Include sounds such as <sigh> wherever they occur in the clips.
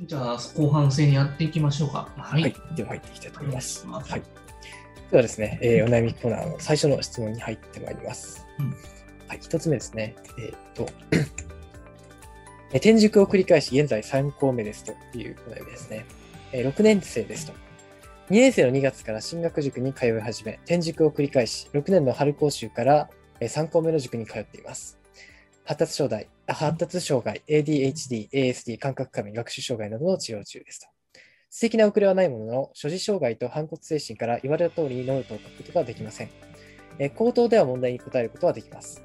じゃあ、後半戦やっていきましょうか。はい。はい、では入っていきたいと思います。ますはい。ではですね、えーお悩みコーナーの最初の質問に入ってまいります。うんはい、一つ目ですね。えーっと、<clears throat> えー転塾を繰り返し、現在3校目ですというお悩みですね。えー6年生ですと。2年生の2月から進学塾に通い始め、転塾を繰り返し、6年の春講習からえー3校目の塾に通っています。発達障害、発達障害、ADHD、ASD、感覚過敏、学習障害などの治療中ですと。素敵な遅れはないものの、所持障害と反骨精神から言われた通りにノートを書くことができません。え口頭では問題に答えることはできます。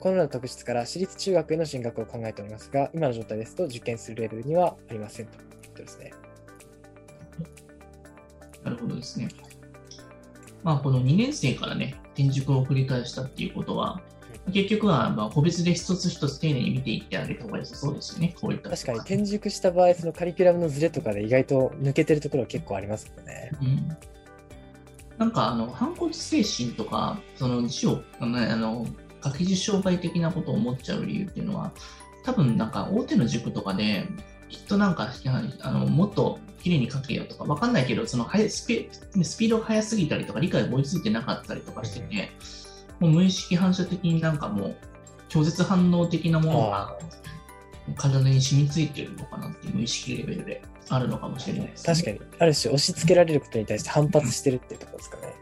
このような特質から私立中学への進学を考えておりますが、今の状態ですと受験するレベルにはありませんということですね。なるほどですね。まあ、この2年生からね、転塾を繰り返したっていうことは、結局はまあ個別で一つ一つ丁寧に見ていってあげた方が良さそうですよね、こういった確かに転塾した場合、そのカリキュラムのズレとかで意外と抜けてるところ結構ありますよね。うん。なんかあの反骨精神とか、その字を、あのあの書き字障害的なことを思っちゃう理由っていうのは、多分なんか大手の塾とかで、きっとなんかあのもっと綺麗に書けよとか、わかんないけど、そのスピスピードが速すぎたりとか、理解が追いついてなかったりとかしてて、もう無意識反射的になんかもう、拒絶反応的なものが体に染みついてるのかなって無意識レベルであるのかもしれないです、ね。確かに、ある種押し付けられることに対して反発してるってところですかね。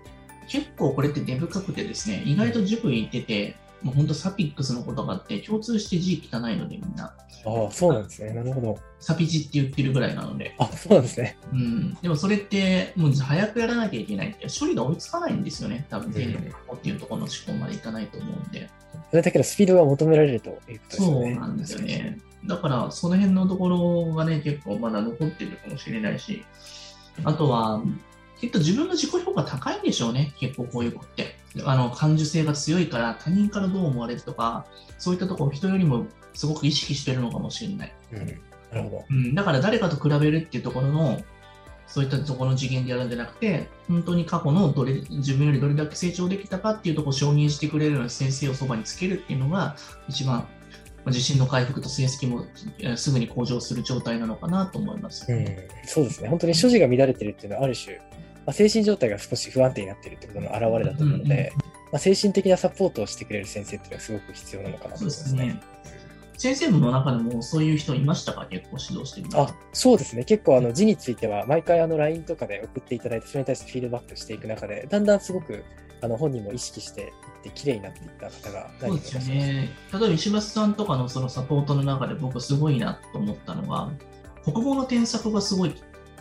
結構これって根深くてですね、意外と塾行ってて、もう本当サピックスのことがあって、共通して字汚いのでみんな、ああ、そうなんですね。なるほど。サピ字って言ってるぐらいなので、あ、そうなんですね。うん、でもそれって、もう早くやらなきゃいけないって、処理が追いつかないんですよね、多分丁寧っていうところの思考までいかないと思うんで。それだけのスピードが求められるということですね。うなんですよね。だから、その辺のところがね、結構まだ残ってるかもしれないし、あとは、きっと自分の自己評価高いんでしょうね、結構こういう子って。あの感受性が強いから、他人からどう思われるとか、そういったところを人よりもすごく意識してるのかもしれない。うん。なるほど。うん、だから誰かと比べるっていうところの、そういったところの次元でやるんじゃなくて、本当に過去のどれ自分よりどれだけ成長できたかっていうところを承認してくれるような先生をそばにつけるっていうのが、一番まあ自信の回復と成績もえーすぐに向上する状態なのかなと思います。うん、そうですね。本当に所持が乱れてるっていうのはある種、まあ、精神状態が少し不安定になっているってことの表れだと思うので、まあ、精神的なサポートをしてくれる先生っていうのはすごく必要なのかなと思いますすね。ね。先生の中でもそういう人いましたか？結構指導してるの？あそうですね。結構あの字については毎回あの LINE とかで送っていただいて、それに対してフィードバックしていく中で、だんだんすごくあの本人も意識していって、綺麗になっていった方がそうですよ。ね。例えば石橋さんとかのそのサポートの中で僕すごいなと思ったのが、国語の添削がすごい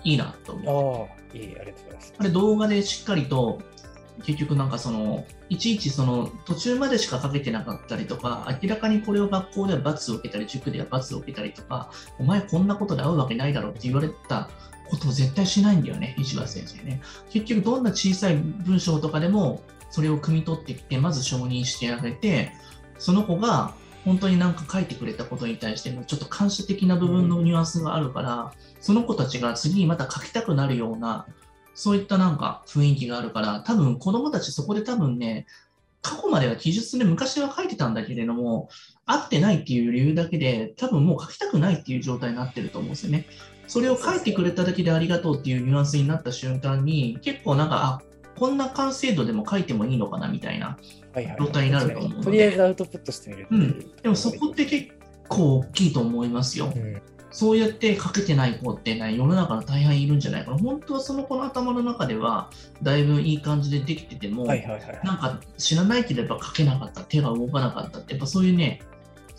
いいなと思って。いい、ありがとうございます。あれ動画でしっかりと、結局なんかその、いちいちその途中までしか書けてなかったりとか、明らかにこれを学校では罰を受けたり、塾では罰を受けたりとか、お前こんなことで会うわけないだろうって言われたことを絶対しないんだよね、石橋先生ね。結局どんな小さい文章とかでも、それを汲み取ってきて、まず承認してあげて、その子が本当になんか書いてくれたことに対してのちょっと感謝的な部分のニュアンスがあるから、その子たちが次にまた書きたくなるような、そういったなんか雰囲気があるから、多分子供たちそこで多分ね、過去までは記述で昔は書いてたんだけれども、合ってないっていう理由だけで、多分もう書きたくないっていう状態になってると思うんですよね。それを書いてくれただけでありがとうっていうニュアンスになった瞬間に、結構なんか、あこんな完成度でも書いてもいいのかなみたいな。状態になると思うのでとりあえずアウトプットしてみるう。でもそこって結構大きいと思いますよ。うんそうやって書けてない子ってね、世の中の大半いるんじゃないかな。本当はその子の頭の中では、だいぶいい感じでできてても。なんか知らないけどやっぱ書けなかった、手が動かなかったって、やっぱそういうね、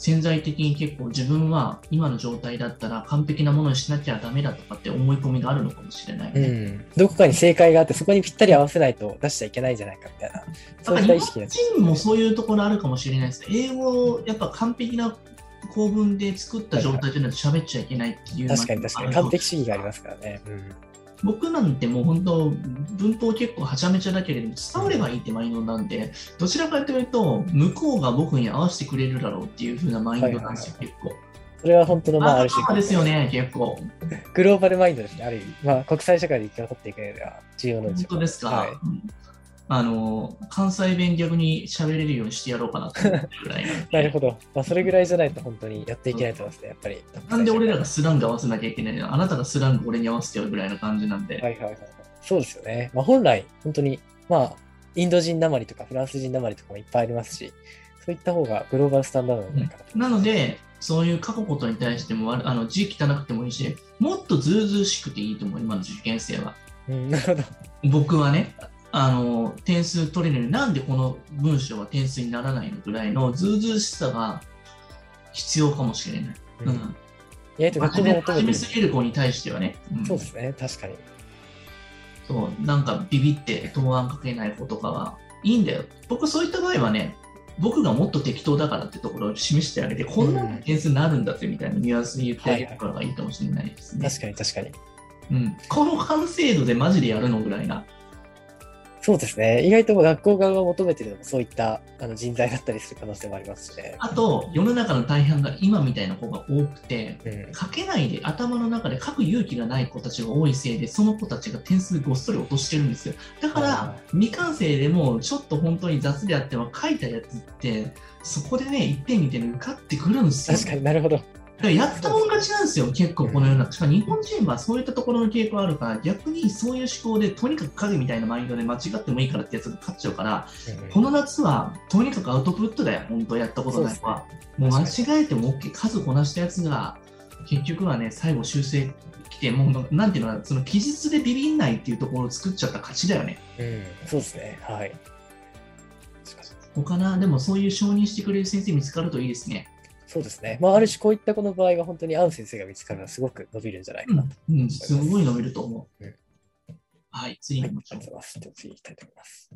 潜在的に結構自分は今の状態だったら完璧なものにしなきゃダメだとかって思い込みがあるのかもしれないよね。うん、どこかに正解があって、そこにぴったり合わせないと出しちゃいけないんじゃないかみたいな、そういった意識が日本人もそういうところあるかもしれないです。英語をやっぱ完璧な構文で作った状態でないと喋っちゃいけないっていうのが確かに確かに、完璧主義がありますからね。うん僕なんてもう本当、文法結構はちゃめちゃだけれども、伝わればいいってマインドなんで、どちらかというと、向こうが僕に合わせてくれるだろうっていう風なマインドなんですよ、結構。それは本当の、まあ、ある種あですよね、結構。グローバルマインドですね、ある意味。まあ、国際社会で生き残っていく上では重要なんで本しょう当ですか？はいうんあの、関西弁逆に喋れるようにしてやろうかなと思ってるぐらいな <laughs> なるほど。まあ、それぐらいじゃないと本当にやっていけないと思いますね、やっぱり。なんで俺らがスラング合わせなきゃいけないのあなたがスラング俺に合わせてよぐらいの感じなんで。はいはいはいはい。そうですよね。まあ、本来、本当に、まあ、インド人なまりとかフランス人なまりとかもいっぱいありますし、そういった方がグローバルスタンダードなんじゃないかなと思います。なので、そういう書くことに対しても、あの字汚くてもいいし、もっとずうずうしくていいと思う、今の受験生は。うん、なるほど。僕はね、あの点数取れるのに、なんでこの文章は点数にならないのぐらいのずうずうしさが必要かもしれない。ううんん。意外と学で求め。すぎる子に対してはね、うんそうですね、確かに。そう、なんかビビって答案書けない子とかはいいんだよ。僕そういった場合はね、僕がもっと適当だからってところを示してあげて、こんな点数になるんだってみたいなニュアンスで言ってあげるからがいいかもしれないですね。確かに確かに。うん、この完成度でマジでやるのぐらいな。そうですね。意外と学校側が求めてるのもそういったあの人材だったりする可能性もありますしね。あと、世の中の大半が今みたいな子が多くて、うん。書けないで頭の中で書く勇気がない子たちが多いせいで、その子たちが点数ごっそり落としてるんですよ。だかはら、未完成でもちょっと本当に雑であっても書いたやつって、そこでね、1点2点で受かってくるんですよ。確かになるほど。やったもん勝ちなんですよ、結構この世の中。しかも日本人はそういったところの傾向あるから、逆にそういう思考で、とにかく影みたいなマインドで間違ってもいいからってやつが勝っちゃうから、うんこの夏はとにかくアウトプットだよ、本当やったことない子は。もう間違えても OK、数こなしたやつが、結局はね、最後修正来て、もうなんていうのかな、その記述でビビんないっていうところを作っちゃった勝ちだよね。うん、そうですね。はい。他な、でもそういう承認してくれる先生見つかるといいですね。そうですね。まあ、ある種こういったこの場合は本当に合う先生が見つかるのはすごく伸びるんじゃないかなと。うん、うん、すごい伸びると思う。うんはい、次はい、あり行きます。次行きたいと思います。